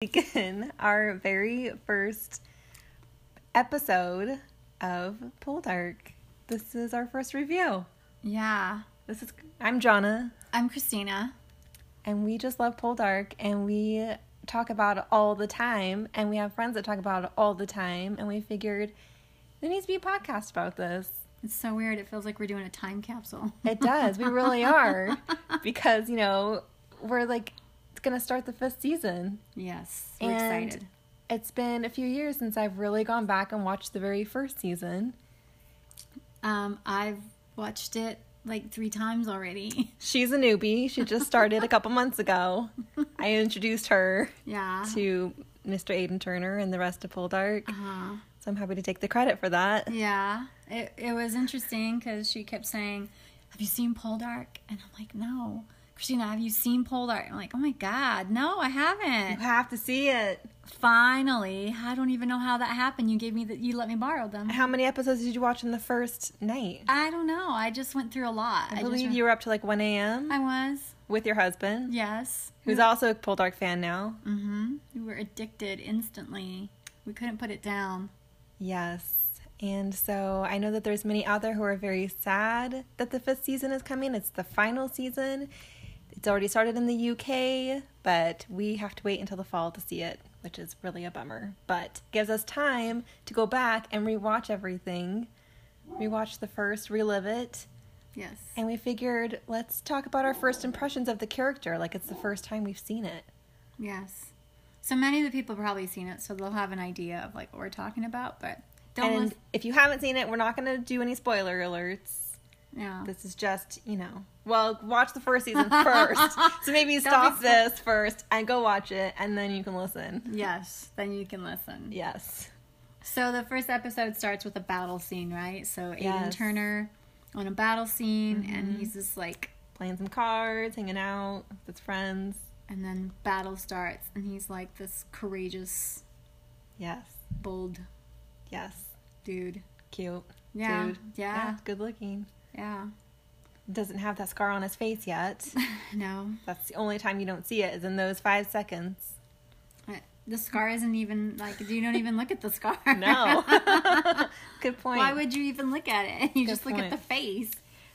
begin our very first episode of Poldark. This is our first review. Yeah. This is I'm Jonna, I'm Christina. and we just love Poldark and we talk about it all the time, and we have friends that talk about it all the time, and we figured there needs to be a podcast about this. It's so weird. It feels like we're doing a time capsule. It does. We really are, because you know we're like gonna start the fifth season. yes. We're And excited. It's been a few years since I've really gone back and watched the very first season. Um, I've watched it like three times already. She's a newbie. She just started a couple months ago. I introduced her Yeah. to Mr. Aidan Turner and the rest of Poldark. Uh-huh. So I'm happy to take the credit for that. Yeah. It, it was interesting because she kept saying, Have you seen Poldark? And I'm like, No. Christina, have you seen Poldark? I'm like, Oh my God, no, I haven't. You have to see it. Finally, I don't even know how that happened. You gave me that, you let me borrow them. How many episodes did you watch in the first night? I don't know. I just went through a lot. I believe you were up to like 1 a.m. I was. with your husband, Yes. who's also a Poldark fan now. Mm-hmm. We were addicted instantly. We couldn't put it down. Yes. And so I know that there's many out there who are very sad that the fifth season is coming. It's the final season. It's already started in the UK, but we have to wait until the fall to see it, which is really a bummer. But gives us time to go back and rewatch everything. Rewatch the first, relive it. Yes. And we figured let's talk about our first impressions of the character, like it's the first time we've seen it. Yes. So many of the people have probably seen it, so they'll have an idea of like what we're talking about. But don't. and lis- if you haven't seen it, we're not going to do any spoiler alerts. Yeah. This is just, you know, well, watch the first season first. so maybe stop this first and go watch it, and then you can listen. Yes. Then you can listen. Yes. So the first episode starts with a battle scene, right? So Aidan Yes. Turner on a battle scene, and Mhm. he's just like, Playing some cards, hanging out with his friends. and then battle starts, and he's like this courageous, Yes. bold Yes. dude. Cute. Yeah. Dude. Yeah. Good looking. Yeah. Doesn't have that scar on his face yet. no. That's the only time you don't see it is in those five seconds. The scar isn't even like you don't even look at the scar. No. Good point. Why would you even look at it? You Good just look at the face.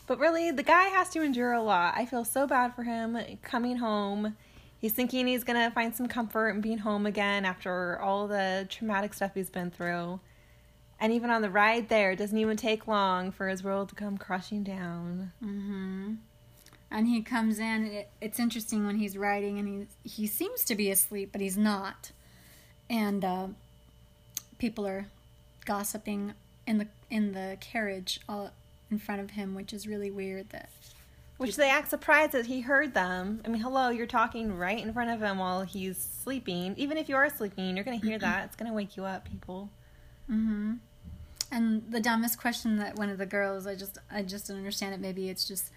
But really, the guy has to endure a lot. I feel so bad for him coming home. He's thinking he's going to find some comfort in being home again after all the traumatic stuff he's been through. And even on the ride there, it doesn't even take long for his world to come crushing down. Mm-hmm. And he comes in. It, it's interesting when he's riding, and he he seems to be asleep, but he's not. And uh, people are gossiping in the in the carriage all in front of him, which is really weird. That Which they act surprised that he heard them. I mean, hello, you're talking right in front of him while he's sleeping. Even if you are sleeping, you're going to hear that. It's going to wake you up, people. Mm-hmm. And the dumbest question that one of the girls, I just, I just don't understand it. Maybe it's just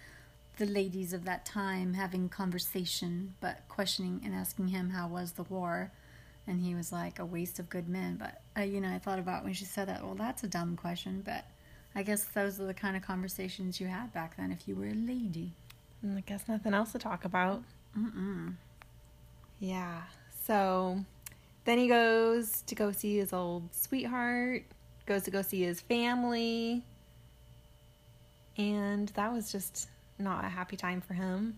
the ladies of that time having conversation, but questioning and asking him how was the war, and he was like a waste of good men. But uh, you know, I thought about when she said that. Well, that's a dumb question, but I guess those are the kind of conversations you had back then if you were a lady. And I guess nothing else to talk about. Mm-mm. Yeah. So then he goes to go see his old sweetheart, goes to go see his family. And that was just not a happy time for him.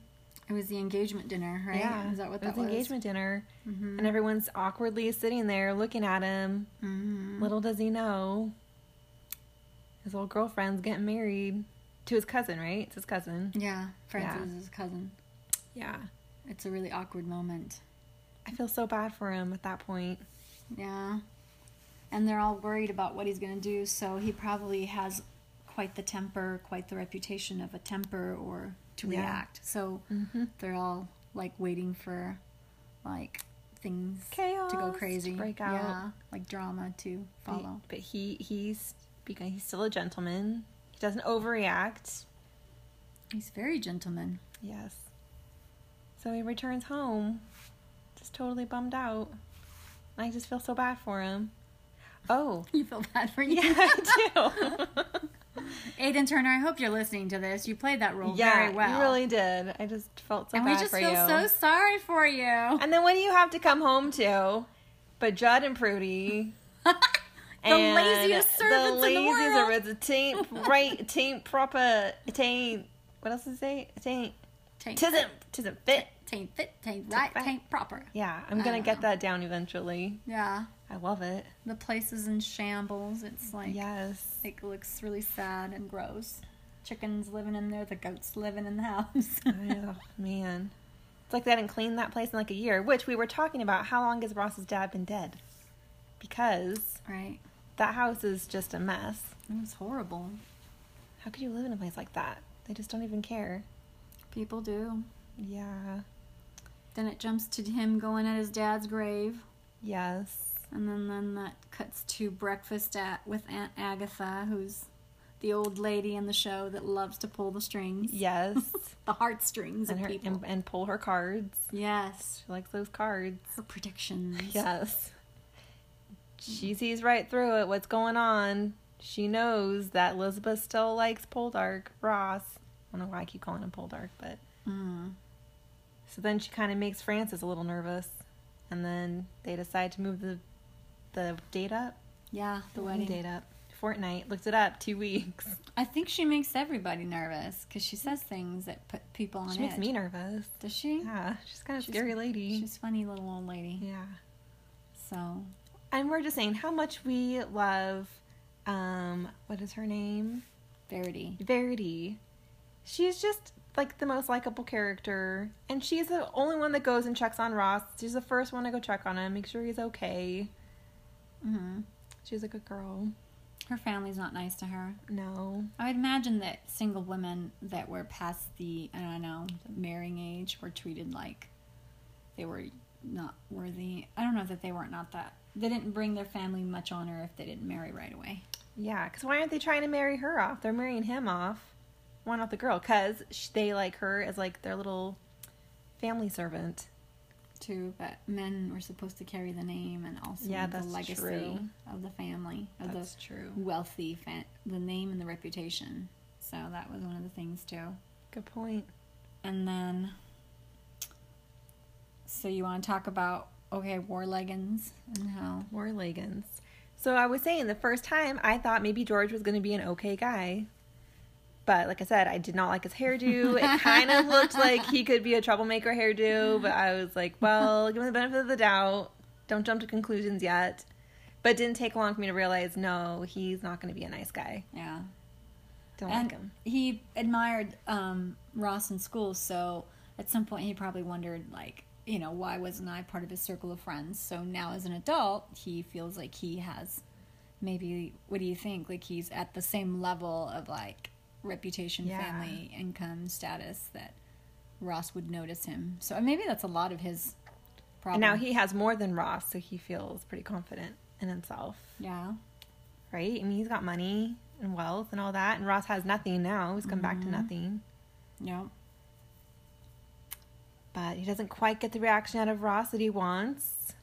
It was the engagement dinner, right? Yeah. Is that what it that was? engagement dinner. Mm-hmm. And everyone's awkwardly sitting there looking at him. Mm-hmm. Little does he know his old girlfriend's getting married to his cousin, right? It's his cousin. Yeah, Francis Yeah. is his cousin. Yeah. It's a really awkward moment. I feel so bad for him at that point. Yeah. And they're all worried about what he's going to do, so he probably has quite the temper, quite the reputation of a temper or to Yeah. react. So Mm-hmm. they're all like waiting for like things Chaos to go crazy. to break out. Yeah, like drama to follow. but he he's because he's still a gentleman. He doesn't overreact. He's very gentleman. Yes. So he returns home, just totally bummed out. I just feel so bad for him. Oh, You feel bad for you. yeah, I do. Aidan Turner, I hope you're listening to this. You played that role yeah, very well. you really did. I just felt so bad. and bad we just for feel you. so sorry for you. and then what do you have to come home to? But Judd and Prudy. the and laziest servants the in the laziest world. servants. It ain't right. It ain't proper. It ain't. What else does it say? It. Taint, Tisn't. Tisn't fit. taint fit, taint right, taint proper. Yeah, I'm gonna get know. that down eventually. Yeah. I love it. The place is in shambles. It's like yes. it looks really sad and gross. Chickens living in there, the goats living in the house. oh man, it's like they hadn't cleaned that place in like a year. Which we were talking about. How long has Ross's dad been dead? Because right. that house is just a mess. It was horrible. How could you live in a place like that? They just don't even care. People do. Yeah. Then it jumps to him going at his dad's grave. Yes. And then, then that cuts to breakfast at with Aunt Agatha, who's the old lady in the show that loves to pull the strings. Yes. the heartstrings and her people. and, and pull her cards. yes. She likes those cards. Her predictions. Yes. She sees right through it. What's going on? She knows that Elizabeth still likes Poldark Ross. I don't know why I keep calling him Poldark, but Mm. so then she kind of makes Francis a little nervous, and then they decide to move the the date up, Yeah, the wedding wedding. date up, fortnight. Looked it up, two weeks. I think she makes everybody nervous because she says things that put people on She edge. makes me nervous. Does she? Yeah, she's kind of She's- scary lady. She's funny little old lady. Yeah. So And we're just saying how much we love um what is her name? Verity. Verity. She's just like the most likable character and she's the only one that goes and checks on Ross. She's the first one to go check on him, make sure he's okay. Hmm She's a good girl. Her family's not nice to her. No. I would imagine that single women that were past the I don't know the marrying age were treated like they were not worthy. I don't know that they weren't not that. They didn't bring their family much honor if they didn't marry right away. Yeah, cuz why aren't they trying to marry her off? They're marrying him off. Why not the girl? Cuz they like her as like their little family servant. Too, but men were supposed to carry the name and also Yeah, the legacy true. of the family of That's the true. wealthy, fa- the name and the reputation. So that was one of the things too. Good point. And then, so you want to talk about okay, Warleggans and how More leggings. So I was saying the first time I thought maybe George was going to be an okay guy. But like I said, I did not like his hairdo. It kind of looked like he could be a troublemaker hairdo, but I was like, well, give him the benefit of the doubt. Don't jump to conclusions yet. But it didn't take long for me to realize, no, he's not going to be a nice guy. yeah. Don't and like him. he admired um, Ross in school, so at some point he probably wondered, like, you know, why wasn't I part of his circle of friends? So now as an adult, he feels like he has maybe, what do you think? Like he's at the same level of like reputation, Yeah. family, income, status that Ross would notice him. So maybe that's a lot of his And problem. now he has more than Ross, so he feels pretty confident in himself, yeah. right? I mean, he's got money and wealth and all that, and Ross has nothing now. He's come back to Mhm. nothing. Yeah. but he doesn't quite get the reaction out of Ross that he wants.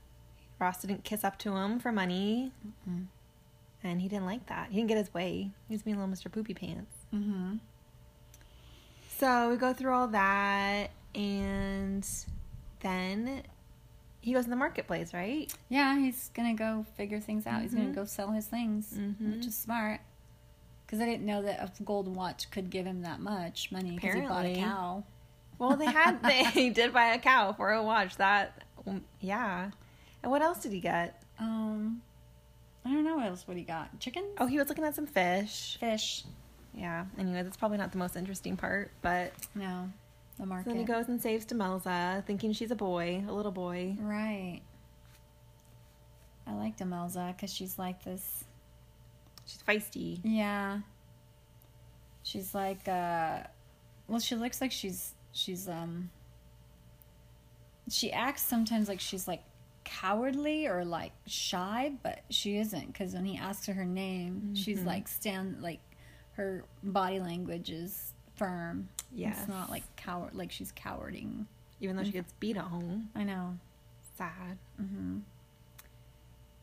Ross didn't kiss up to him for money, Mhm. and he didn't like that. He didn't get his way. He was being a little Mr. Poopy Pants. Mm-hmm. So we go through all that, and then he goes in the marketplace, right? Yeah, he's gonna go figure things out. He's gonna Mhm. go sell his things, Mhm. which is smart. Because I didn't know that a gold watch could give him that much money because he bought a cow. Well, they had they did buy a cow for a watch. That um, yeah. And what else did he get? Um, I don't know what else. What he got? Chicken? Oh, he was looking at some fish. fish. Yeah. Anyway, that's probably not the most interesting part, but No, the so market. then he goes and saves Demelza, thinking she's a boy, a little boy. Right. I like Demelza because she's like this. She's feisty. Yeah. She's like, uh, well, she looks like she's she's um. She acts sometimes like she's like cowardly or like shy, but she isn't because when he asks her her name, she's Mhm. like stand like her body language is firm. Yeah. It's not like coward like she's cowarding. Even though she gets beat at home. I know. Sad. Mm-hmm.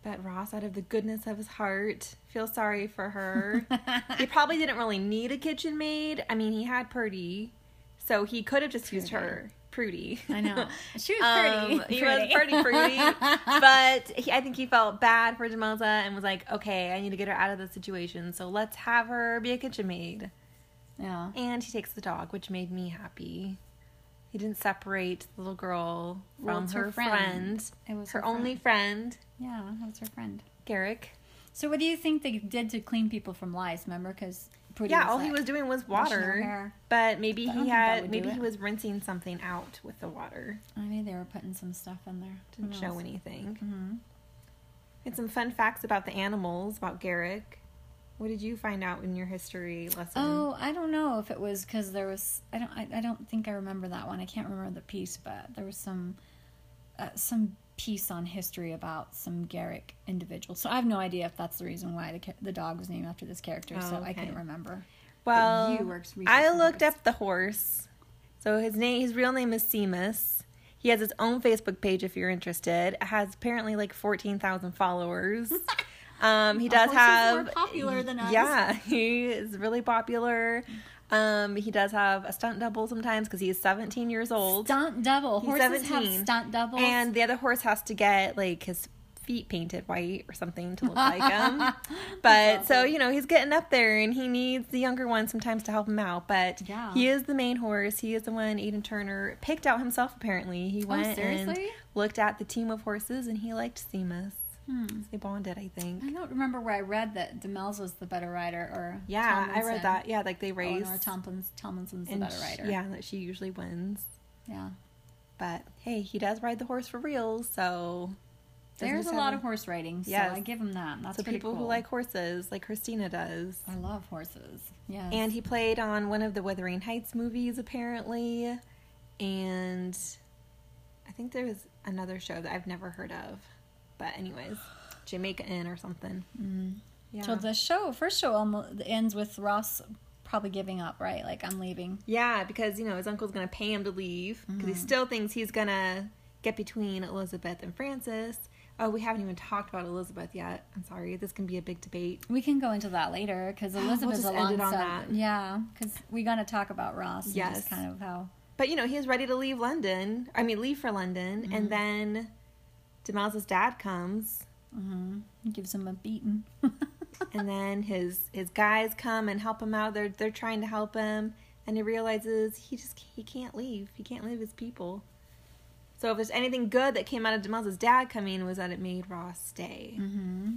But Ross, out of the goodness of his heart, feels sorry for her. he probably didn't really need a kitchen maid. I mean, he had Purdy, so he could have just used her. Prudy. I know. She was pretty. Um, he was pretty Prudy. but he, I think he felt bad for Demelza and was like, okay, I need to get her out of the situation. So let's have her be a kitchen maid. yeah. And he takes the dog, which made me happy. He didn't separate the little girl from it's her, her friend. friend. It was her, her only friend, Yeah, that was her friend. Garrick. So, what do you think they did to clean people from lies? Remember, because yeah, all he was doing was water. But maybe But he had maybe he was rinsing something out with the water. Maybe they were putting some stuff in there. Didn't show anything. Mhm. And some fun facts about the animals, about Garrick. What did you find out in your history lesson? Oh, I don't know if it was because there was. I don't. I, I don't think I remember that one. I can't remember the piece, but there was some, uh, some piece on history about some Garrick individual. So I have no idea if that's the reason why the the dog was named after this character. Oh, so I okay. couldn't remember. well, I looked up the horse. So his name, his real name is Seamus. He has his own Facebook page if you're interested. It has apparently like 14,000 followers. Um, he does have more popular than us. Yeah, he is really popular. Um, he does have a stunt double sometimes because he is 17 years old. Stunt double. He's Horses 17. have stunt doubles. And the other horse has to get like his feet painted white or something to look like him. But so, you know, he's getting up there and he needs the younger one sometimes to help him out. But Yeah. he is the main horse. He is the one Aidan Turner picked out himself apparently. He went and Oh, seriously? looked at the team of horses and he liked Seamus. Hmm. They bonded, I think. I don't remember where I read that Demels was the better rider, or Yeah, I read that. Yeah, like they Oh, race. or Tomlins, Tomlinson's the better sh- rider. Yeah, that she usually wins. yeah. But hey, he does ride the horse for real, so There's a lot of horse riding, so Yes. I give him that. That's so people who like horses, like Christina does. I love horses. Yeah. And he played on one of the Wuthering Heights movies, apparently. And I think there was another show that I've never heard of. But, anyways, Jamaica Inn or something. Mm. Yeah. So the show, first show, almost ends with Ross probably giving up, right? Like I'm leaving. yeah, because, you know, his uncle's going to pay him to leave because he Mhm. still thinks he's going to get between Elizabeth and Francis. Oh, we haven't even talked about Elizabeth yet. I'm sorry. This can be a big debate. We can go into that later because Elizabeth's just a end long it on that. Yeah, because we got to talk about Ross. And Yes. Kind of how. But, you know, he was ready to leave London. I mean, leave for London. Mhm. And then Demelza's dad comes. hmm Gives him a beating. and then his his guys come and help him out. They're they're trying to help him, and he realizes he just he can't leave. He can't leave his people. So if there's anything good that came out of Demelza's dad coming was that it made Ross stay.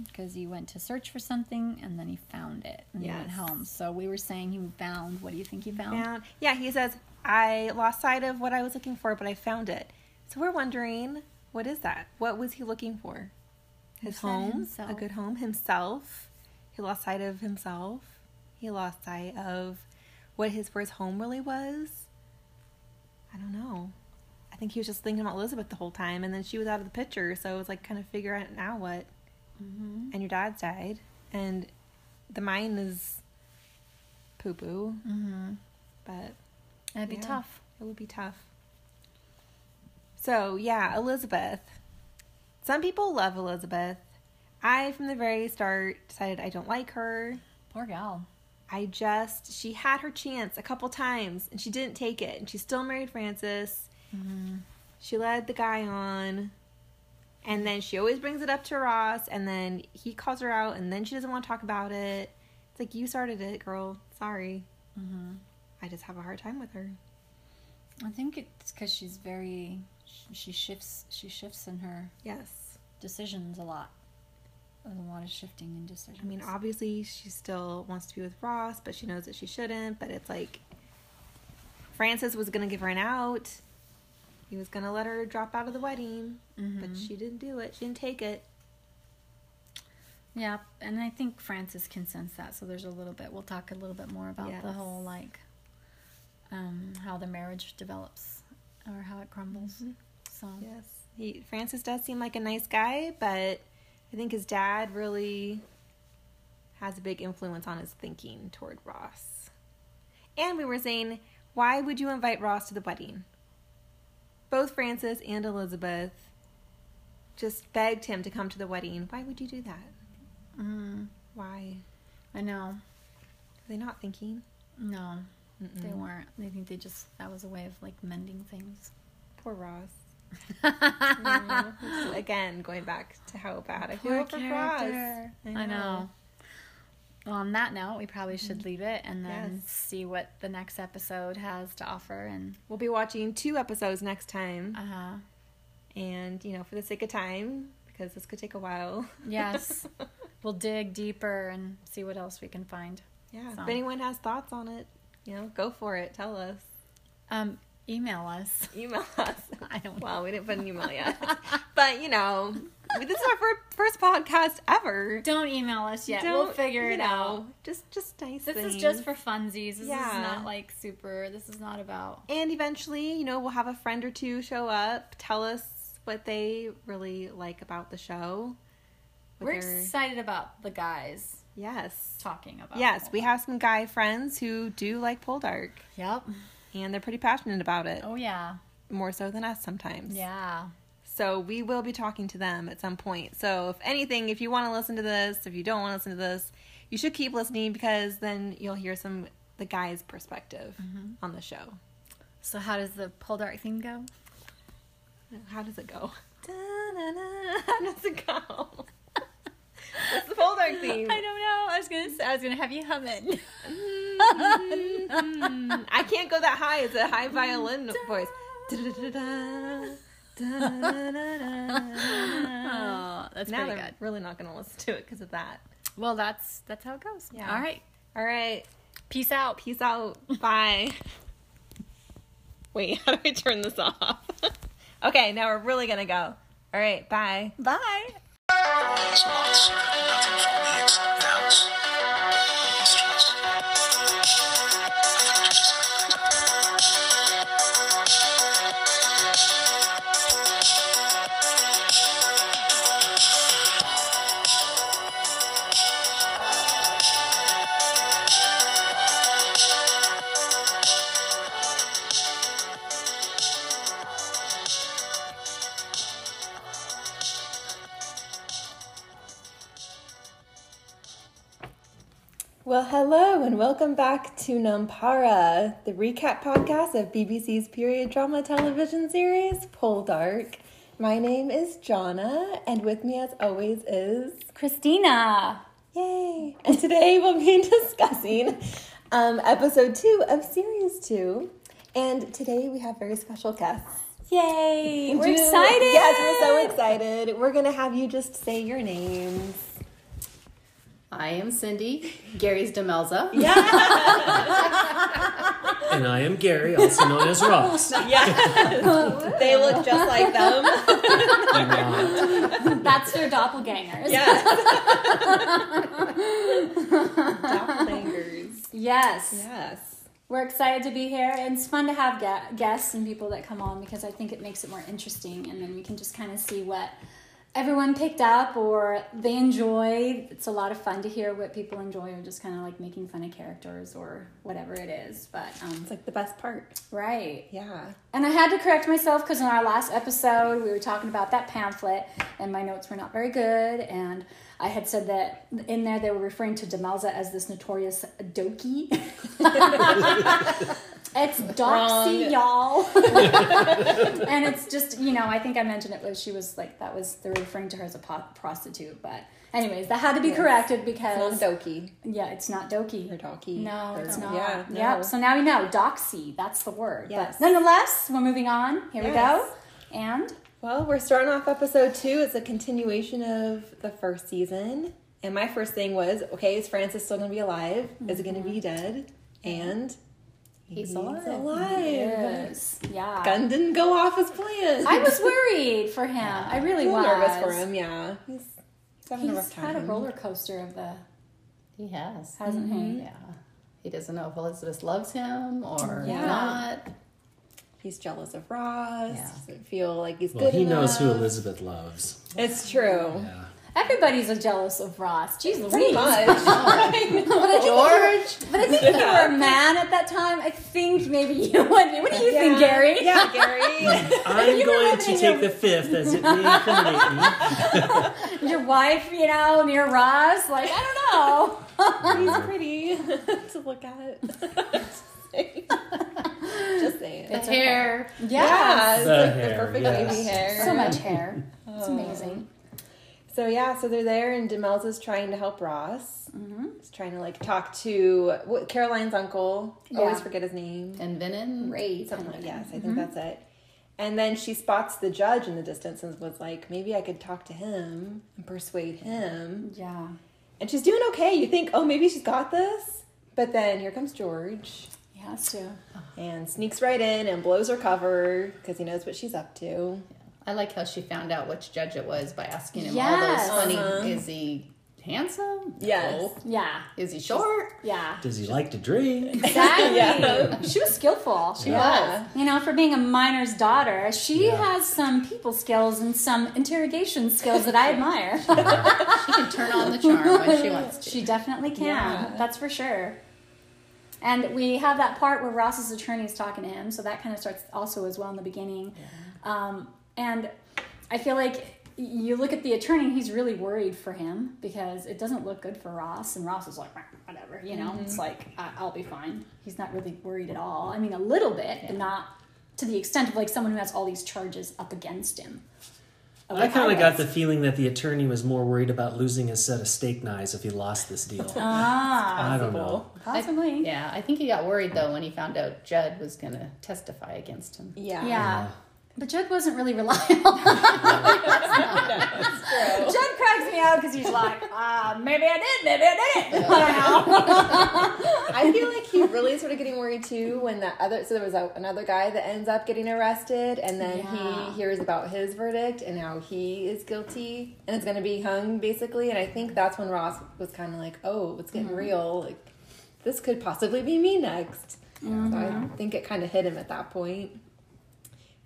Because he went to search for something and then he found it and he went home. So we were saying he found. What do you think he found? Found, yeah, he says I lost sight of what I was looking for, but I found it. So we're wondering, what is that? What was he looking for? His home, a good home, himself. He lost sight of himself. He lost sight of what his first home really was. I don't know. I think he was just thinking about Elizabeth the whole time, and then she was out of the picture. So it was like kind of figure out now what. Mm-hmm. And your dad's died, and the mine is poo poo, Mm-hmm. but it'd be Yeah. tough. it would be tough. So, yeah, Elizabeth. Some people love Elizabeth. I, from the very start, decided I don't like her. Poor gal. I just, she had her chance a couple times and she didn't take it. And she still married Francis. Mm-hmm. She led the guy on. And then she always brings it up to Ross. And then he calls her out. And then she doesn't want to talk about it. It's like, you started it, girl. Sorry. Mm-hmm. I just have a hard time with her. I think it's because she's very. Sh- She shifts. She shifts in her Yes. decisions a lot. There's a lot of shifting in decisions. I mean, obviously, she still wants to be with Ross, but she knows that she shouldn't. But it's like Francis was going to give her an out. He was going to let her drop out of the wedding, but Mhm. she didn't do it. She didn't take it. Yeah, and I think Francis can sense that. So there's a little bit. We'll talk a little bit more about the whole like um, how the marriage develops or how it crumbles. So Yes. He Francis does seem like a nice guy, but I think his dad really has a big influence on his thinking toward Ross. And we were saying, why would you invite Ross to the wedding? Both Francis and Elizabeth just begged him to come to the wedding. Why would you do that? Mm, Why? I know. Are they not thinking? No, they Mm-mm. weren't. They think they just that was a way of like mending things. Poor Ross. Yeah. Again, going back to how bad I feel for character. I know. Well, on that note, we probably should leave it and then Mm-hmm. Yes. see what the next episode has to offer. And We'll be watching two episodes next time. uh huh. And, you know, for the sake of time, because this could take a while. Yes, we'll dig deeper and see what else we can find. Yeah. So. If anyone has thoughts on it, you know, go for it. Tell us. Um, email us. Email us. I don't. Well, we didn't put an email yet. but, you know, this is our fir- first podcast ever. Don't email us yet. we'll figure it know, out. Just, just nice This is just for funsies. This Yeah. is not like super. This is not about. And eventually, you know, we'll have a friend or two show up, tell us what they really like about the show. We're their- excited about the guys Yes. talking about. Yes, we have some guy friends who do like Poldark, Yep. And they're pretty passionate about it, Oh yeah. more so than us sometimes. Yeah. So we will be talking to them at some point. So if anything, if you want to listen to this, if you don't want to listen to this, you should keep listening because then you'll hear some the guy's perspective Mm-hmm. on the show. So how does the Poldark theme go? How does it go? Da-na-na. How does it go? What's the Poldark theme? I don't know. I was gonna say, I was gonna have you hum it. Mm, I can't go that high. It's a high violin voice. Oh, that's now pretty good. really not going to listen to it because of that. Well, that's that's how it goes. Yeah. All right. All right. Peace out. Peace out. Bye. Wait, how do I turn this off? okay, now we're really going to go. All right, bye. Bye. Months, nothing for me except the welcome back to Nampara, the recap podcast of BBC's period drama television series, Poldark. My name is Jonna, and with me, as always, is Christina. Yay! And today we'll be discussing um, episode two of series two. And today we have very special guests. Yay. We're Do- excited. Yes, we're so excited. We're gonna have you just say your names. I am Cindy, Gary's Demelza. And I am Gary, also known as Ross. Yes, they look just like them. That's their doppelgangers. Yes. Doppelgangers. Yes. Yes. We're excited to be here. And it's fun to have guests and people that come on because I think it makes it more interesting. And then we can just kind of see what everyone picked up or they enjoy. It's a lot of fun to hear what people enjoy or just kind of like making fun of characters or whatever it is. But, um, It's like the best part. right. Yeah. And I had to correct myself because in our last episode we were talking about that pamphlet and my notes were not very good. And I had said that in there they were referring to Demelza as this notorious dokie. it's Doxy, y'all. and it's just, you know, I think I mentioned it was she was like, that was, they were referring to her as a po- prostitute. But, anyways, that had to be corrected because. It's not Doki yeah, it's not dokie. or Doki. No, or- it's not. Yeah. No. Yep. So now we know. Doxy. That's the word. Yes. But nonetheless, we're moving on. Here we go. And Well, we're starting off episode two. It's a continuation of the first season. And my first thing was, okay, is Francis still going to be alive? Is he going to mm-hmm. be dead? And He's he's alive. alive. yes, yeah. Gun didn't go off as planned. I was worried for him. I really a little was nervous for him. Yeah, he's, he's having a He's rough time. had a roller coaster of the, He has. hasn't he? Mm-hmm. Yeah. He doesn't know if Elizabeth loves him or Yeah. not. He's jealous of Ross. Yeah. Doesn't feel like he's Well, good he knows who. Elizabeth loves. It's true. Yeah. Everybody's a jealous of Ross. Jeez Pretty Louise. much. But I think George. But I think if you were a man at that time, I think maybe you would be. What do you think, Gary? Yeah, Gary. I'm going to in take your- the fifth as it may incriminate me. Your wife, you know, near Ross. Like, I don't know. He's pretty to look at. Just saying. Just saying. It's hair. Yeah, it's The like hair, the perfect yes. baby hair. So much hair. Oh. It's amazing. So yeah, so they're there, and Demelza is trying to help Ross. Mm-hmm. He's trying to like talk to what, Caroline's uncle. Always forget his name. And Venom. Great. Something like yes, I think that's it. And then she spots the judge in the distance and was like, maybe I could talk to him and persuade him. Yeah. And she's doing okay. You think, oh, maybe she's got this. But then here comes George He has to. and sneaks right in and blows her cover because he knows what she's up to. I like how she found out which judge it was by asking him Yes. all those funny. Uh-huh. Is he handsome? Yes. No. Yeah. Is he short? Yeah. Does he like to drink? Exactly. Yeah. She was skillful. She Yeah. was. You know, for being a miner's daughter, she has some people skills and some interrogation skills that I admire. She can turn on the charm when she wants to. She definitely can. Yeah. That's for sure. And we have that part where Ross's attorney is talking to him, so that kind of starts also as well in the beginning. Um, and I feel like you look at the attorney, and he's really worried for him because it doesn't look good for Ross, and Ross is like, whatever, you know, it's like, I- I'll be fine. He's not really worried at all. I mean, a little bit, but not to the extent of like someone who has all these charges up against him. I kind of got the feeling that the attorney was more worried about losing his set of steak knives if he lost this deal. Ah, I don't know. possibly. Yeah, I think he got worried though when he found out Judd was going to testify against him. Yeah. Yeah. But Judd wasn't really reliable. Judd cracks me out because he's like, uh, maybe I did, maybe I didn't. I don't know. I feel like he really is sort of getting worried too when that other so there was a, another guy that ends up getting arrested and then Yeah. he hears about his verdict and how he is guilty and it's going to be hung basically and I think that's when Ross was kind of like oh it's getting real like this could possibly be me next so I think it kind of hit him at that point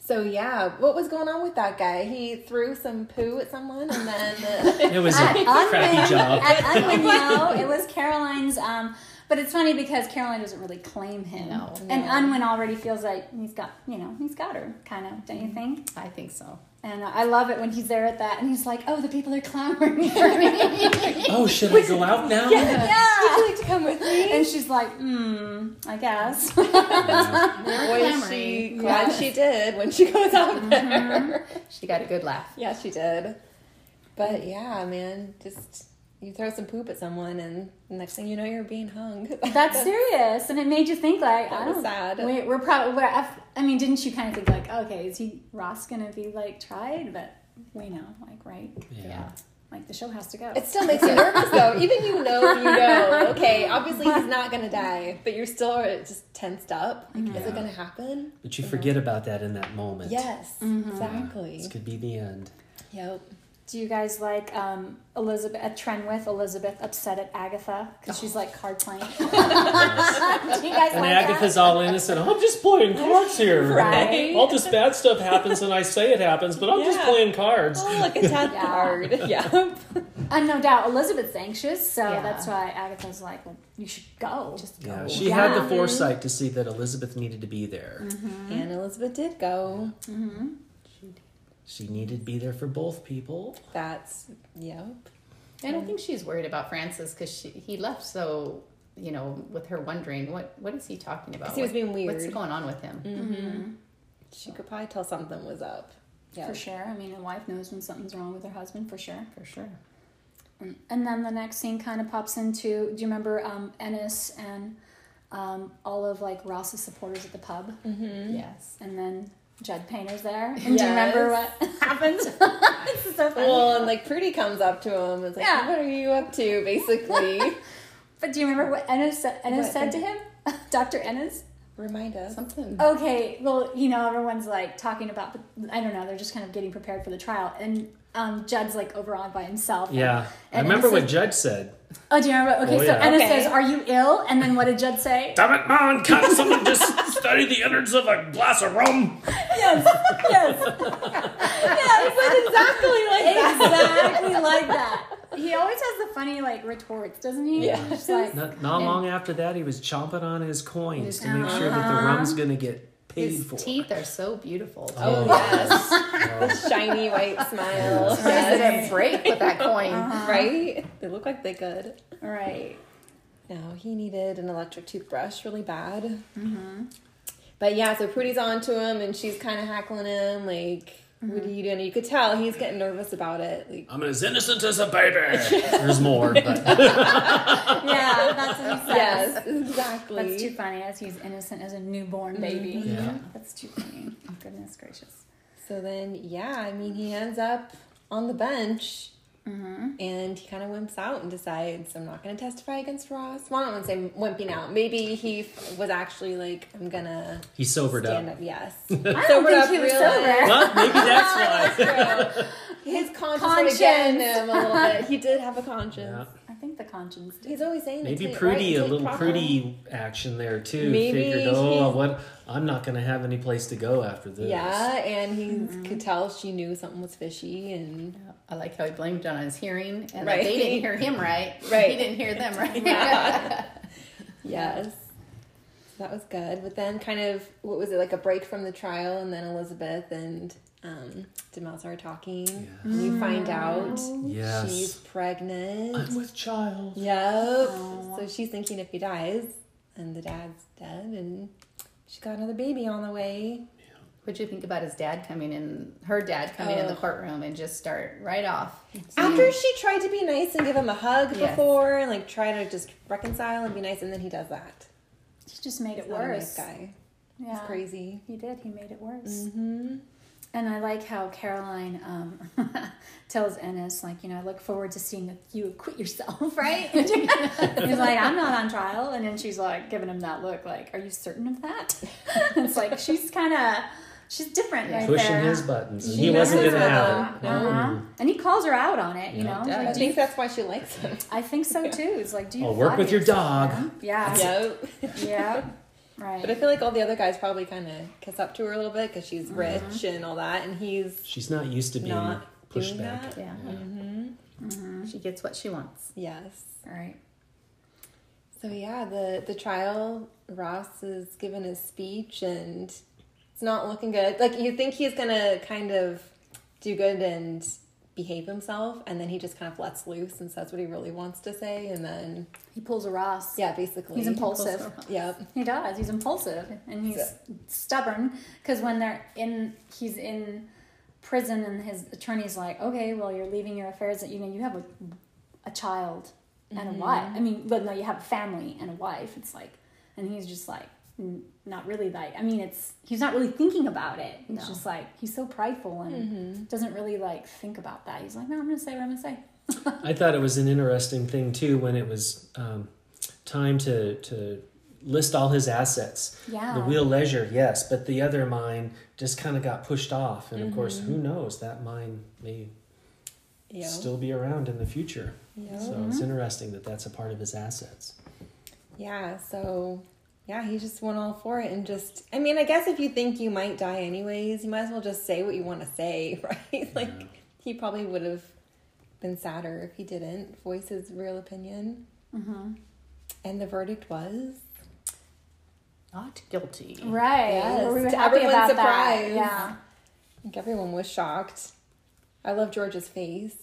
so yeah what was going on with that guy he threw some poo at someone and then uh, It was a crappy job. At Unwin, no, it was Caroline's. Um, but it's funny because Caroline doesn't really claim him. No. And Unwin already feels like he's got, you know, he's got her, kind of, don't you think? I think so. And I love it when he's there at that and he's like, oh, the people are clamoring for me. Oh, should I go out now? would yeah. Would you like to come with me And she's like, hmm, I guess. Boy, she glad she did when she goes out there. She got a good laugh. Yeah, she did. But yeah, man, just you throw some poop at someone, and the next thing you know, you're being hung. That's serious, and it made you think like That I was don't. sad. We, we're probably. We're, I I mean, didn't you kind of think like, okay, is he Ross gonna be like tried? But we know, like, right? Yeah. Like the show has to go. It still makes you nervous, though. Even you know, you know. Okay, obviously he's not gonna die, but you're still just tensed up. Like, is it mm-hmm. gonna happen? But you forget about that in that moment. Yes, mm-hmm. exactly. This could be the end. Yep. Do you guys like um, Elizabeth at Trenwith? Elizabeth upset at Agatha because she's like card playing. Do you guys And like Agatha's all innocent. I'm just playing cards here. Right. All this bad stuff happens and I say it happens, but I'm just playing cards. Oh, look at that Yeah. card. Yeah. And no doubt Elizabeth's anxious, so Yeah. that's why Agatha's like, well, you should go. Just Yeah, she had the foresight to see that Elizabeth needed to be there. Mm-hmm. And Elizabeth did go. Mm-hmm. She needed to be there for both people. That's yep. I don't think she's worried about Francis because he left so, you know, with her wondering, what what is he talking about? 'Cause he was being weird. What's going on with him? She could probably tell something was up. Yeah. For sure. I mean, a wife knows when something's wrong with her husband, for sure. For sure. And then the next scene kind of pops into do you remember um, Enys and um, all of like Ross's supporters at the pub? Yes. And then Judd Paynter's there. And do you remember what happened? this is so funny. Well, and like Pretty comes up to him and is like, Yeah. "What are you up to?" Basically, but do you remember what Enys, Enys What? said to him? Dr. Enys? remind us. Something. Okay, well, you know, everyone's like talking about, I don't know, they're just kind of getting prepared for the trial. And um, Judd's like overawed by himself. Yeah. I And remember Enys what says- Judge said. Oh, do you remember? Okay, Oh, so yeah. Enys Okay. says, Are you ill? And then what did Judd say? Damn it, man! Can't someone just study the innards of a glass of rum? yes, yes. It's exactly like that. exactly like that. He always has the funny like retorts, doesn't he? Yeah. Just like Not, not long after that, he was chomping on his coins to make sure that the rum's going to get paid His for. teeth are so beautiful. too. Oh yes, the shiny white smile. Yes. Yes. didn't break with that uh-huh. coin. Right? They look like they could. right. No, he needed an electric toothbrush really bad. Mm-hmm. But yeah, so Prudy's on to him, and she's kind of hackling him, like, "What are mm-hmm. you doing?" You could tell he's getting nervous about it. Like, I'm as innocent as a baby. There's more, but Yeah, that's what he says. yes, exactly. That's too funny. As he's innocent as a newborn mm-hmm. baby. Yeah. That's too funny. Oh, goodness gracious. So then, yeah, I mean, he ends up on the bench. Mm-hmm. And he kind of wimps out and decides, I'm not going to testify against Ross. Well, I don't want to say wimping out. Maybe he f- was actually like, I'm going to he sobered stand up. up. Yes. I don't think he was sober. Well, maybe that's why. His conscience, Conscience. him a little bit. He did have a conscience. Yeah. I think the conscience did. He's always saying Maybe take, Prudy, right, a little proper- Prudy action there too. Maybe Figured, oh, he's- what? I'm not going to have any place to go after this. Yeah, and he Mm-hmm. could tell she knew something was fishy, and I like how he blamed it on his hearing and Right. that they didn't hear him right. Right. He didn't hear them right. yes, that was good. But then, kind of, what was it like a break from the trial, and then Elizabeth and um, Demel started talking, and you find out Yes. she's pregnant. I'm with child. Yep. So she's thinking if he dies, and the dad's dead, and she's got another baby on the way. What'd you think about his dad coming in, her dad coming in the Oh. courtroom and just start right off? After she tried to be nice and give him a hug Yes. before, and like try to just reconcile and be nice, and then he does that. He just made it Not a nice worse. guy. Yeah. It's crazy. He did. He made it worse. Mm-hmm. And I like how Caroline um, tells Enys, like, you know, I look forward to seeing you acquit yourself, right? He's like, I'm not on trial. And then she's like, giving him that look, like, are you certain of that? it's like, she's kind of, she's different right Pushing there. his buttons. and She he wasn't does going to have it. Uh-huh. And he calls her out on it, you Yeah. know? He's like, I do you think that's why she likes him. I think so too. It's like, do you I'll work with your yourself, dog. man? Yeah. Yep. Yeah. Right. But I feel like all the other guys probably kind of kiss up to her a little bit because she's Mm-hmm. rich and all that, and he's She's not used to being not pushed doing back. that. Yeah. Mm-hmm. She gets what she wants. Yes. All right. So yeah, the the trial, Ross is giving his speech, and it's not looking good. Like you think he's gonna kind of do good and behave himself, and then he just kind of lets loose and says what he really wants to say, and then He pulls a Ross. yeah, basically He's impulsive. Yep. He does. He's impulsive and he's stubborn because when they're in, he's in prison and his attorney's like, okay, well, you're leaving your affairs that you know you have a, a child and a mm-hmm. wife. I mean, but no, you have a family and a wife. It's like, and he's just like, not really like. I mean, it's he's not really thinking about it. He's No. just like he's so prideful and mm-hmm. doesn't really like think about that. He's like, no, I'm gonna say what I'm gonna say. I thought it was an interesting thing too when it was um, time to to list all his assets. Yeah. The Wheal Leisure, yes, but the other mine just kind of got pushed off, and of course, who mm-hmm. knows? That mine may Yep. still be around in the future. Yep. So it's mm-hmm. interesting that that's a part of his assets. Yeah, so yeah, he just went all for it and just I mean, I guess if you think you might die anyways, you might as well just say what you want to say, right? Like he probably would have been sadder if he didn't voice his real opinion. Mm-hmm. And the verdict was Not guilty. Right. Yes, We were to happy everyone's about surprise. that. Yeah. I think everyone was shocked. I love George's face.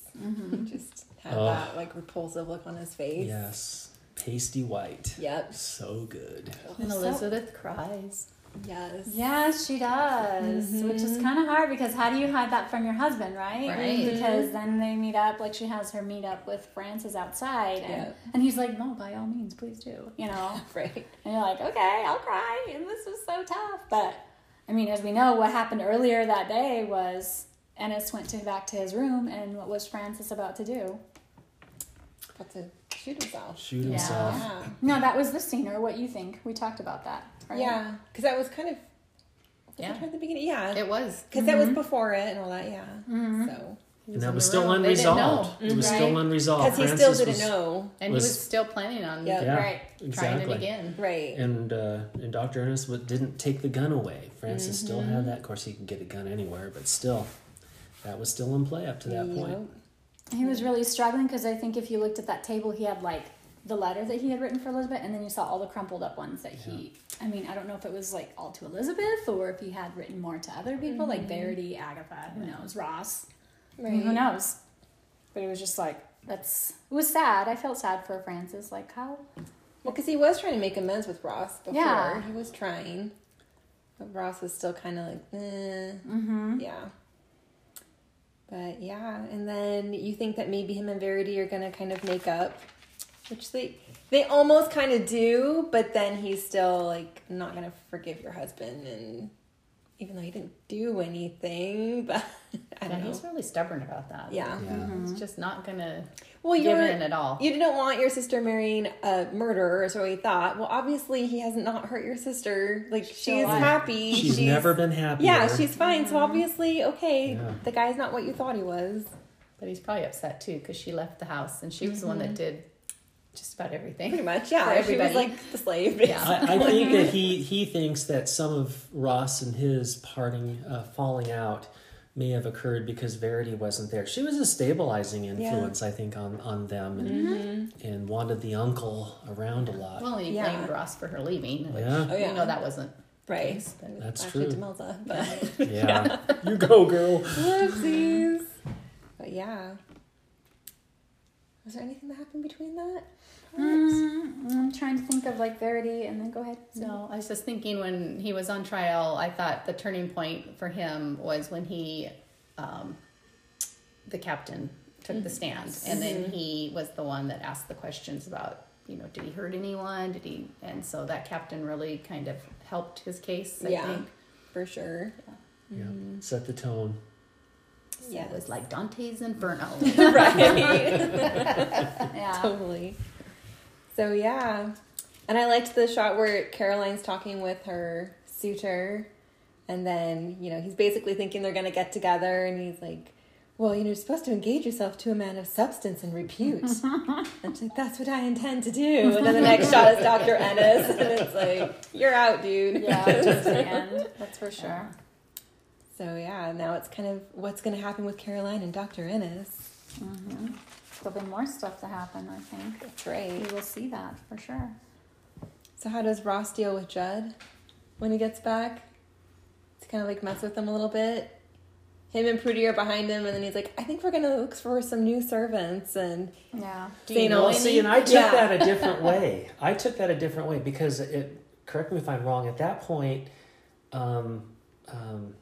He just had Oh. that like repulsive look on his face. Yes, pasty white. Yep. So good. And Elizabeth cries. Yes. Yes, she does, which is kind of hard because how do you hide that from your husband, right? Right. Because then they meet up, like she has her meet up with Francis outside, and, Yeah. and he's like, "No, by all means, please do," you know. Right. And you're like, "Okay, I'll cry," and this was so tough. But I mean, as we know, what happened earlier that day was Enys went to back to his room, and what was Francis about to do? Got to shoot himself. Shoot Yeah. himself. Yeah. No, that was the scene, or what you think? We talked about that, right? Yeah, because that was kind of Yeah. it at the beginning. Yeah, It was. because that was before it and all that. Yeah. So and that was still room. Unresolved. It was right? still unresolved. Because he Francis still didn't was- know. And was- he was still planning on Yep. Yeah, Right. exactly. trying it again. Right. And uh, and Dr. Ernest didn't take the gun away. Francis still Mm-hmm. had that. Of course, he could get a gun anywhere, but still, that was still in play up to that point. He was really struggling because I think if you looked at that table, he had like the letter that he had written for Elizabeth, and then you saw all the crumpled up ones that he. I mean, I don't know if it was like all to Elizabeth or if he had written more to other people, like Verity, Agatha, who knows, Ross, Right. who knows. But it was just like that's. It was sad. I felt sad for Francis. Like how. Well, because he was trying to make amends with Ross before. Yeah. He was trying. But Ross was still kind of like, eh. Mm-hmm. Yeah. But yeah, and then you think that maybe him and Verity are gonna kind of make up, which they they almost kind of do, but then he's still like not gonna forgive your husband, and even though he didn't do anything, but I don't know. he's really stubborn about that. Yeah. Yeah. He's just not gonna Well, give you're in at all. you didn't want your sister marrying a murderer, so he thought. Well, obviously he has not hurt your sister. Like she's alive. happy. She's, never been happy. Yeah, she's fine. So obviously, okay, Yeah. the guy's not what you thought he was. But he's probably upset too because she left the house and she was the one that mm-hmm. did just about everything. Pretty much, yeah. For She was everybody. like the slave. Yeah. I, I think that he he thinks that some of Ross and his parting uh, falling out may have occurred because Verity wasn't there. She was a stabilizing influence, I think, on on them, and, and wanted the uncle around a lot. Well, and he Yeah. blamed Ross for her leaving, which Yeah. Oh, yeah. we know that wasn't Right. case, That's Actually, true. Demelza, but yeah, you go, girl. whoopsies. But yeah. Was there anything that happened between that? Mm, I'm trying to think of like Verity, and then go ahead. No, I was just thinking when he was on trial, I thought the turning point for him was when he, um, the captain, took the stand, and then he was the one that asked the questions about, you know, did he hurt anyone? Did he? And so that captain really kind of helped his case. I Yeah. think For sure. Yeah, set the tone. Yeah. it was like Dante's Inferno. right. Yeah. totally. So yeah, and I liked the shot where Caroline's talking with her suitor, and then you know he's basically thinking they're gonna get together, and he's like, "Well, you know, you're supposed to engage yourself to a man of substance and repute." and she's like, "That's what I intend to do." And then the next shot is Doctor Enys, and it's like, "You're out, dude." Yeah, the end. That's for sure. So yeah, now it's kind of what's gonna happen with Caroline and Doctor Enys. There'll be more stuff to happen, I think. That's right. We will see that for sure. So how does Ross deal with Judd when he gets back? To kind of like mess with him a little bit. Him and Prudie are behind him, and then he's like, "I think we're gonna look for some new servants." And Yeah. Do Say you know Well, any? see, and I took Yeah. that a different way. I took that a different way because it. Correct me if I'm wrong. At that point, um, um,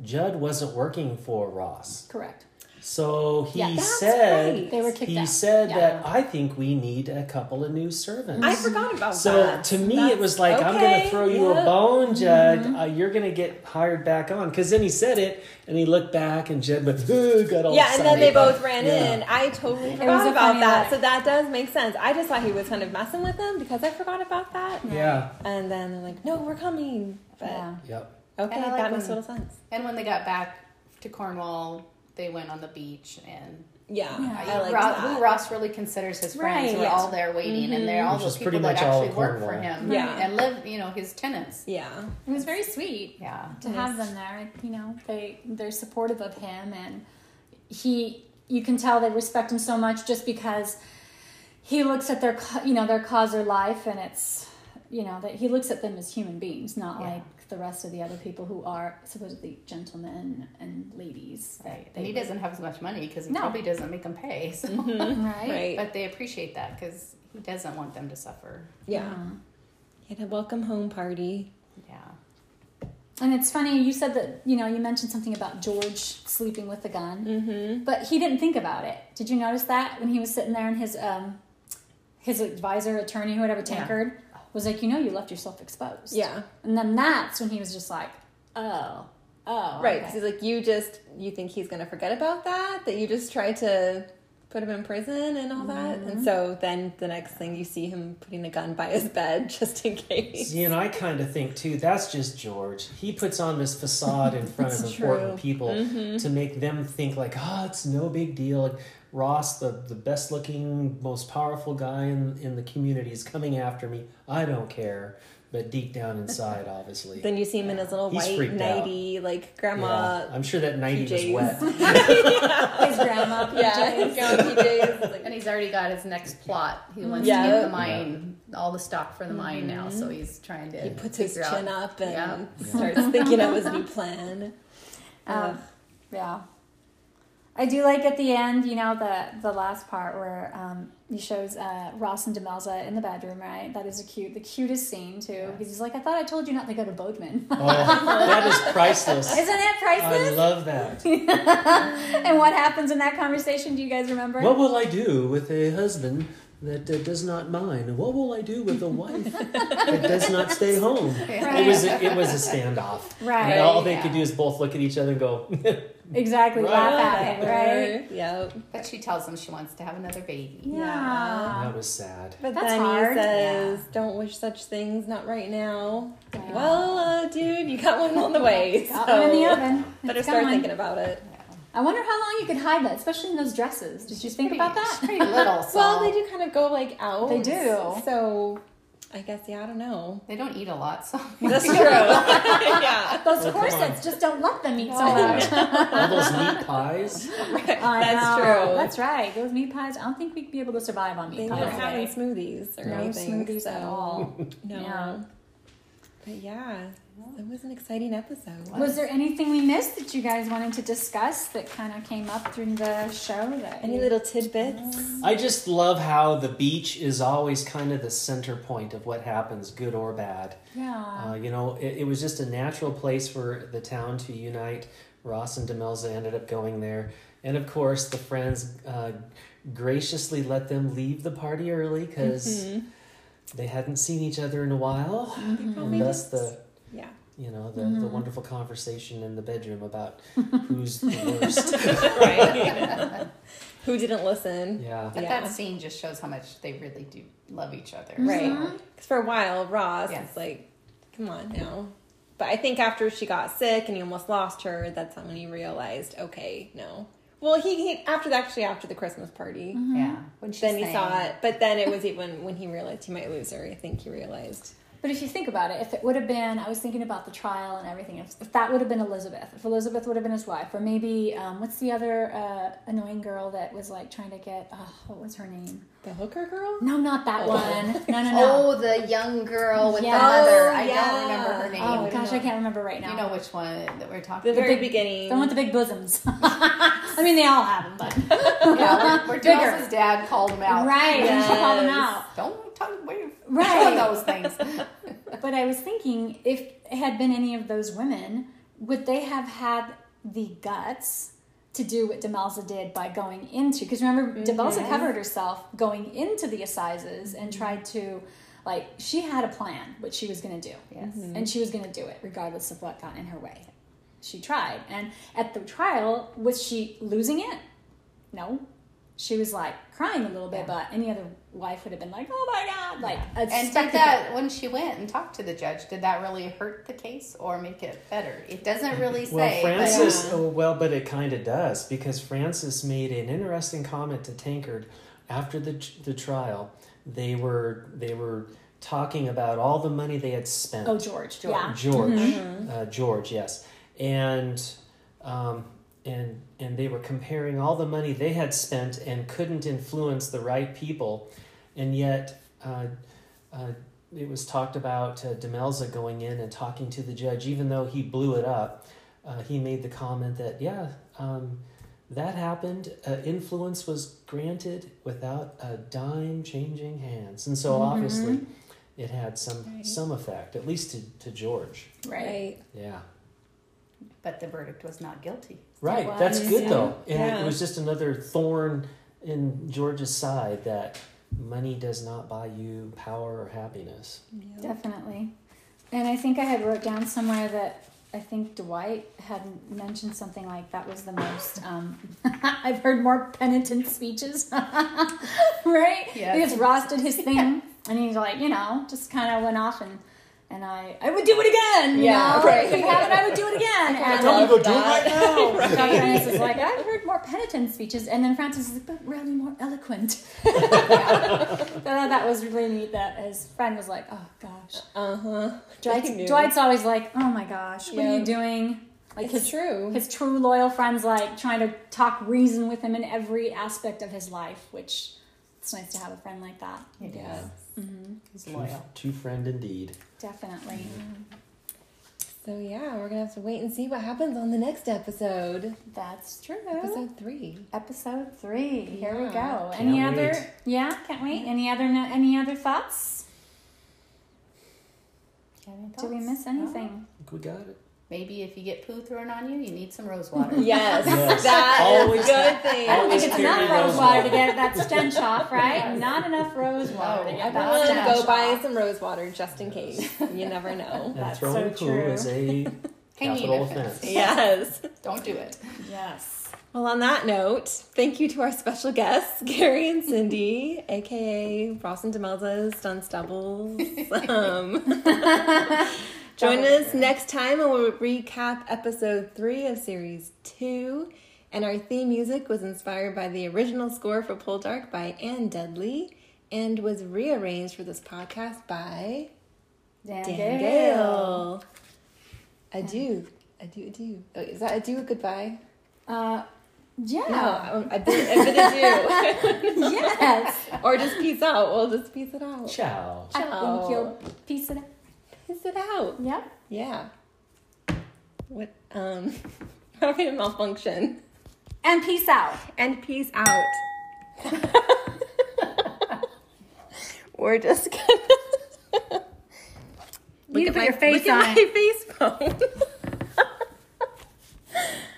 Judd wasn't working for Ross, Correct. so he Yeah, that's said right. They were kicked he out. said Yeah. that I think we need a couple of new servants. I forgot about So that. So to me, it was like I'm going to throw you a yep. bone, Judd. Uh, you're going to get hired back on because then he said it and he looked back and Judd went, "Ugh," got all Yeah, and then they excited. both ran Yeah. in. I totally was forgot about that. look. So that does make sense. I just thought he was kind of messing with them because I forgot about that. Yeah. And then they're like, "No, we're coming." But Yeah. Yep. Okay, And I like that makes when- total sense. And when they got back to Cornwall, they went on the beach and Yeah, Yeah. I like Ross, that. who Ross really considers his friends Right, were yes. all there waiting, and they're mm-hmm. all Which those people that actually work for him, Yeah. and live, you know, his tenants. Yeah, It was very sweet. Yeah, to have them there. You know, they they're supportive of him, and he. You can tell they respect him so much just because he looks at their, you know, their cause or life, and it's, you know, that he looks at them as human beings, not Yeah. like the rest of the other people who are supposedly gentlemen and ladies. Right. and he doesn't have as much money because he No. probably doesn't make them pay. So. right? right. But they appreciate that because he doesn't want them to suffer. yeah. Mhm. He had a welcome home party. Yeah. And it's funny you said that you know you mentioned something about George sleeping with the gun, Mm-hmm. but he didn't think about it. Did you notice that when he was sitting there and his um his advisor, attorney, whatever, Yeah. Tankard was like, you know, you left yourself exposed. Yeah, and then that's when he was just like, oh, oh, right. okay. Because he's like, you just you think he's gonna forget about that? That you just tried to put him in prison and all that. Mm-hmm. And so then the next thing you see him putting a gun by his bed just in case. See, and I kind of think too, that's just George. He puts on this facade in front of It's important true. Mm-hmm. people to make them think like, oh, it's no big deal. And Ross, the, the best looking, most powerful guy in, in the community, is coming after me. I don't care. But deep down inside, obviously. Then you see him in his little He's white freaked out. nighty, like yeah, grandma. I'm sure that nightie PJs. was wet. His grandma. Yeah, PJs. grandma PJs. Like, And he's already got his next plot. He wants Yeah. to get the mine, all the stock for the mine now. So he's trying to. he puts his chin out- up and Yeah. starts thinking of his new plan. Um, yeah. I do like at the end, you know, the the last part where um, he shows uh, Ross and Demelza in the bedroom, right? That is a cute, the cutest scene too. Because he's like, I thought I told you not to go to Bodmin. Oh, that is priceless. Isn't it priceless? I love that. and what happens in that conversation? Do you guys remember? What will I do with a husband that uh, does not mind? What will I do with a wife that does not stay home? Right. It was a, it was a standoff. Right, And all they yeah. could do is both look at each other and go, exactly. Right. Laugh at it, right? Yep. But she tells him she wants to have another baby. Yeah. that was sad. But That's then hard. he says, "Don't wish such things, not right now." Well, uh, dude, you got one on the way. Got so one in the oven. Better It's start going. thinking about it. I wonder how long you could hide that, especially in those dresses. Did you think Pretty- about that? Pretty little. So Well, they do kind of go like out. They do. So, I guess yeah, I don't know. They don't eat a lot, so That's true. yeah, Those come on. corsets just don't let them eat so Oh, much. All those meat pies. I That's know. true. That's right. Those meat pies. I don't think we'd be able to survive on meat they pies. weren't having today. smoothies or No anything. smoothies so, at all. No. Yeah. But yeah, it was an exciting episode. Was there anything we missed that you guys wanted to discuss that kind of came up during the show? That Any you- little tidbits? I just love how the beach is always kind of the center point of what happens, good or bad. Yeah. Uh, you know, it, it was just a natural place for the town to unite. Ross and Demelza ended up going there. And of course, the friends uh, graciously let them leave the party early because they hadn't seen each other in a while. And thus the, Yeah. you know, the, the wonderful conversation in the bedroom about who's the worst. Right. Who didn't listen? yeah. But Yeah. that scene just shows how much they really do love each other. Right. Mm-hmm. Because for a while, Ross Yes. is like, come on now. But I think after she got sick and he almost lost her, that's when he realized, okay, no. Well, he, he after the, actually after the Christmas party, Yeah. When she then he sang. saw it. But then it was even when he realized he might lose her. I think he realized. But if you think about it, if it would have been, I was thinking about the trial and everything. If, if that would have been Elizabeth, if Elizabeth would have been his wife, or maybe um, what's the other uh, annoying girl that was like trying to get? Oh, what was her name? The hooker girl? No, not that Oh. one. No, no, no. Oh, the young girl with Yeah. the mother. Oh, I yeah. don't remember her name. Oh gosh, know. I can't remember right now. You know which one that we're talking. The talking very big- beginning. the one with the big bosoms. I mean, they all have them, but Yeah, where Bigger. Dad called him out. right, and she called them Yes. out. Don't talk where Right. those things. But I was thinking, if it had been any of those women, would they have had the guts to do what Demelza did by going into? Because remember, Demelza covered herself going into the assizes and tried to, like, she had a plan what she was going to do, Yes. Mm-hmm. and she was going to do it regardless of what got in her way. She tried, and at the trial, was she losing it? No. She was like crying a little bit, but any other wife would have been like, "Oh my god!" Like a And did that when she went and talked to the judge? Did that really hurt the case or make it better? It doesn't really say. Well, but- Francis, Yeah. oh, well, but it kind of does because Francis made an interesting comment to Tankard after the the trial. They were they were talking about all the money they had spent. Oh, George. Yeah. George, Mm-hmm. uh, George, yes, and um, and and they were comparing all the money they had spent and couldn't influence the right people, and yet uh, uh, it was talked about uh, Demelza going in and talking to the judge, even though he blew it up. Uh, he made the comment that yeah. Um, that happened. Uh, influence was granted without a dime changing hands, and so obviously, it had some Right. some effect, at least to, to George. Right. Right. Yeah. But the verdict was not guilty. Right. was, That's good yeah. though. And Yeah. it was just another thorn in George's side that money does not buy you power or happiness. Definitely. And I think I had wrote down somewhere that I think Dwight had mentioned something like that was the most. Um, I've heard more penitent speeches, right? Yes. Because Ross did his thing, and he's like, you know, just kind of went off and. And I, I would do it again. You Yeah, know? right. If it happened, I would do it again. And Tell me to go do it right now. Dr. Francis is like, I've heard more penitent speeches, and then Francis is like, but really more eloquent. so that was really neat. That his friend was like, oh gosh. Uh huh. Dwight's, Dwight's always like, oh my gosh, what are you doing? Like It's his true. his true loyal friends like trying to talk reason with him in every aspect of his life, which it's nice to have a friend like that. Yeah. Mm-hmm. He's True, loyal. true friend indeed. Definitely. So yeah, we're gonna have to wait and see what happens on the next episode, That's true. episode three. Episode three. Here we go. Can't any other? Yeah, can't wait. Any other? no- Any other thoughts? Do we miss anything? I think we got it. Maybe if you get poo thrown on you, you need some rose water. Yes, Yes. that is Always- a good thing. I don't think it's enough rose rose water water. to get that stench off, right? Not enough rose water to No, get that Everyone stench go buy off. some rose water just in case. You never know. And That's throwing so poo true. is a capital offense. offense. Yes. Don't do it. Yes. Well, on that note, thank you to our special guests, Gary and Cindy, aka Ross and Demelza's Dunstubbles. Um, join us next time and we'll recap episode three of series two. And our theme music was inspired by the original score for Poldark by Anne Dudley and was rearranged for this podcast by Dan, Dan Gale. Gale. Adieu. Adieu, adieu. Oh, is that adieu or goodbye? Uh, yeah. No, I, I bid, I bid adieu. yes. or just peace out. We'll just peace it out. Ciao. I Ciao. think you'll piece it out is it out? Yeah. Yeah. What? Um, Okay. malfunction. And peace out. And peace out. We're just gonna. you at put my, your face look on. At my face phone.